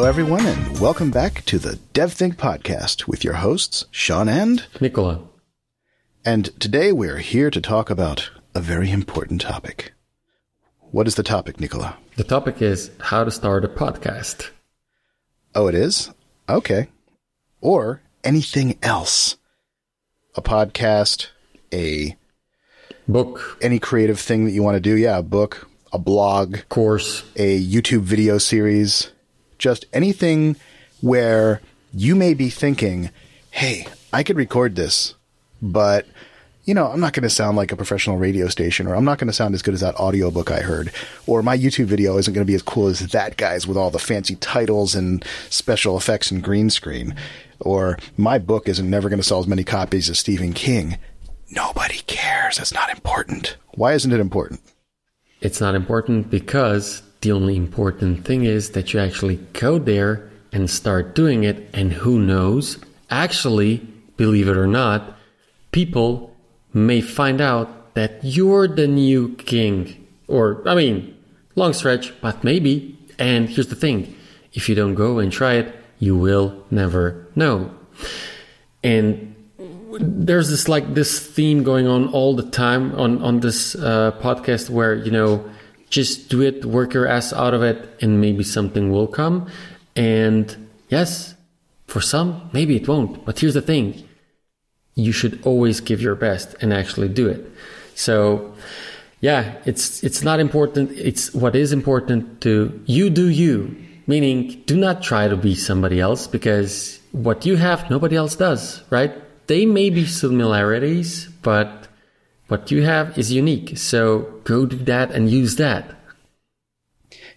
Hello, everyone, and welcome back to the DevThink podcast with your hosts, Sean and Nicola. And today we're here to talk about a very important topic. What is the topic, Nicola? The topic is how to start a podcast. Oh, it is? Okay. Or anything else. A podcast, a book, any creative thing that you want to do. Yeah, a book, a blog, course, a YouTube video series, just anything where you may be thinking, hey, I could record this, but you know, I'm not going to sound like a professional radio station, or I'm not going to sound as good as that audiobook I heard, or my YouTube video isn't going to be as cool as that guy's with all the fancy titles and special effects and green screen, or my book isn't never going to sell as many copies as Stephen King. Nobody cares. It's not important. Why isn't it important? It's not important because the only important thing is that you actually go there and start doing it. And who knows? Actually, believe it or not, people may find out that you're the new king. Or, I mean, long stretch, but maybe. And here's the thing if you don't go and try it, you will never know. And there's this like this theme going on all the time on on this uh, podcast where you know just do it, work your ass out of it, and maybe something will come. And yes, for some, maybe it won't. But here's the thing you should always give your best and actually do it. So, yeah, it's it's not important. It's what is important to you do you. Meaning, do not try to be somebody else because what you have, nobody else does, right? They may be similarities, but what you have is unique. So go do that and use that.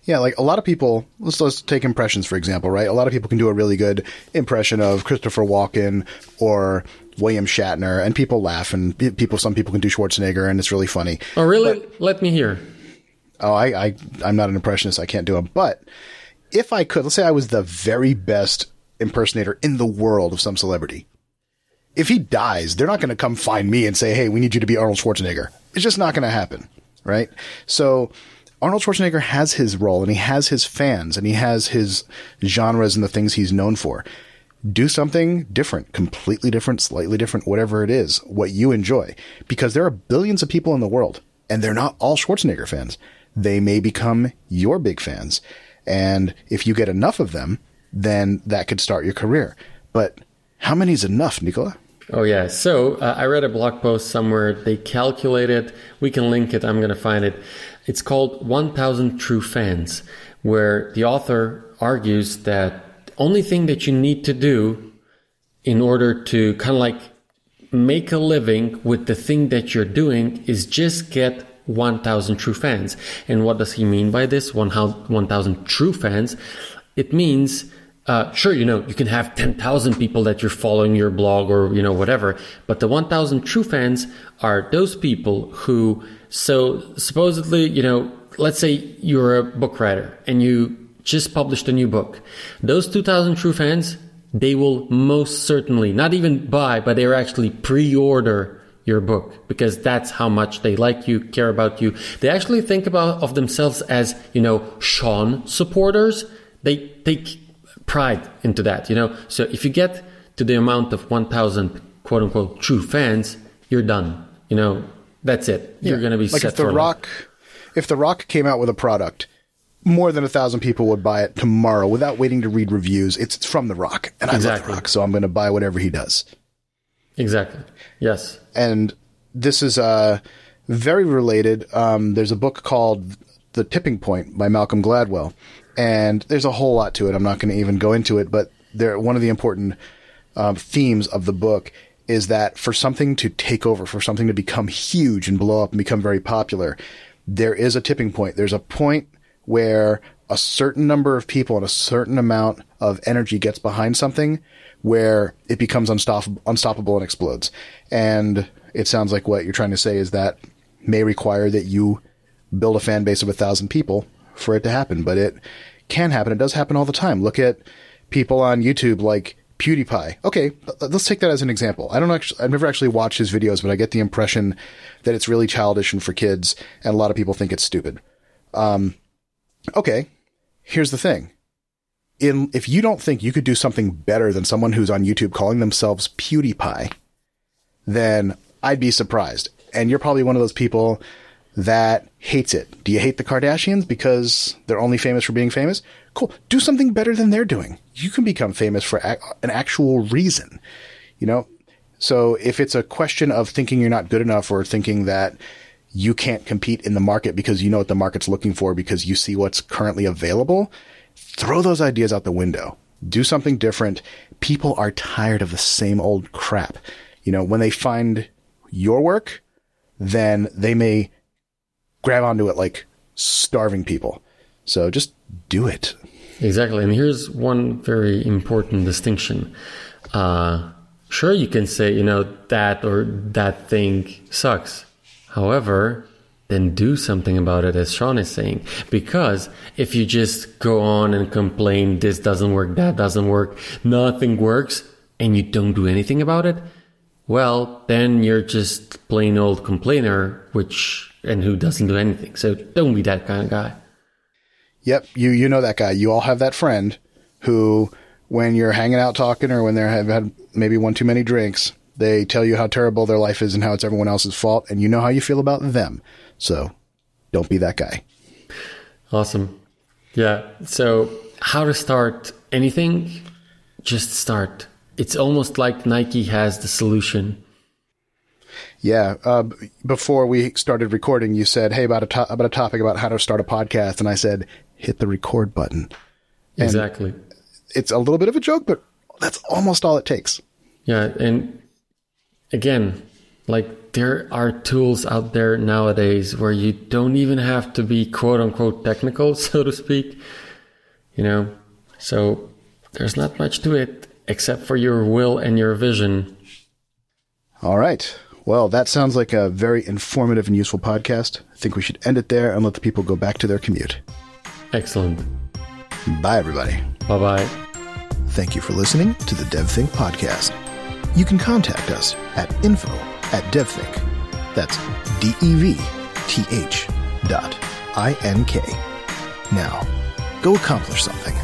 Yeah, like a lot of people, let's let's take impressions for example, right? A lot of people can do a really good impression of Christopher Walken or William Shatner, and people laugh, and people, some people can do Schwarzenegger, and it's really funny. Oh, really? But, Let me hear. Oh, I, I, I'm not an impressionist. I can't do them. But if I could, let's say I was the very best impersonator in the world of some celebrity, if he dies, they're not going to come find me and say, Hey, we need you to be Arnold Schwarzenegger. It's just not going to happen. Right. So Arnold Schwarzenegger has his role and he has his fans and he has his genres and the things he's known for. Do something different, completely different, slightly different, whatever it is, what you enjoy. Because there are billions of people in the world and they're not all Schwarzenegger fans. They may become your big fans. And if you get enough of them, then that could start your career. But how many is enough, Nicola? Oh, yeah. So uh, I read a blog post somewhere. They calculated, we can link it, I'm going to find it. It's called 1000 True Fans, where the author argues that the only thing that you need to do in order to kind of like make a living with the thing that you're doing is just get 1000 true fans. And what does he mean by this? 1000 true fans? It means uh, sure, you know, you can have 10,000 people that you're following your blog or, you know, whatever. But the 1,000 true fans are those people who, so supposedly, you know, let's say you're a book writer and you just published a new book. Those 2,000 true fans, they will most certainly not even buy, but they're actually pre-order your book because that's how much they like you, care about you. They actually think about of themselves as, you know, Sean supporters. They take pride into that, you know. So if you get to the amount of 1,000 quote unquote true fans, you're done. You know, that's it. You're going to be like set if the Rock, if the Rock came out with a product, more than a thousand people would buy it tomorrow without waiting to read reviews. It's from the Rock, and I love the Rock, so I'm going to buy whatever he does. Exactly. Yes. And this is uh, very related. Um, there's a book called The Tipping Point by Malcolm Gladwell, and there's a whole lot to it. I'm not going to even go into it, but there one of the important um, themes of the book is that for something to take over, for something to become huge and blow up and become very popular, there is a tipping point. There's a point where a certain number of people and a certain amount of energy gets behind something where it becomes unstoppable, unstoppable and explodes. And it sounds like what you're trying to say is that may require that you build a fan base of a thousand people for it to happen, but it can happen. It does happen all the time. Look at people on YouTube like PewDiePie. Okay, let's take that as an example. I don't actually, I've never actually watched his videos, but I get the impression that it's really childish and for kids, and a lot of people think it's stupid. Um, okay, here's the thing. in if you don't think you could do something better than someone who's on YouTube calling themselves PewDiePie, then I'd be surprised. And you're probably one of those people that hates it. Do you hate the Kardashians because they're only famous for being famous? Cool. Do something better than they're doing. You can become famous for a- an actual reason. You know, so if it's a question of thinking you're not good enough or thinking that you can't compete in the market because you know what the market's looking for because you see what's currently available, throw those ideas out the window. Do something different. People are tired of the same old crap. You know, when they find your work, then they may grab onto it like starving people. So just do it. Exactly. And here's one very important distinction. Uh, sure, you can say, you know, that or that thing sucks. However, then do something about it, as Sean is saying. Because if you just go on and complain, this doesn't work, that doesn't work, nothing works, and you don't do anything about it, well, then you're just plain old complainer, which, and who doesn't do anything. So don't be that kind of guy. Yep, you you know that guy. You all have that friend who, when you're hanging out talking, or when they have had maybe one too many drinks, they tell you how terrible their life is and how it's everyone else's fault, and you know how you feel about them. So, don't be that guy. Awesome. Yeah. So, how to start anything? Just start. It's almost like Nike has the solution. Yeah. Uh, before we started recording, you said, "Hey, about a to- about a topic about how to start a podcast," and I said, "Hit the record button." And exactly. It's a little bit of a joke, but that's almost all it takes. Yeah, and again, like there are tools out there nowadays where you don't even have to be quote unquote technical, so to speak. You know, so there's not much to it except for your will and your vision. All right. Well, that sounds like a very informative and useful podcast. I think we should end it there and let the people go back to their commute. Excellent. Bye, everybody. Bye bye. Thank you for listening to the DevThink podcast. You can contact us at info at DevThink. That's D E V T H dot I N K. Now, go accomplish something.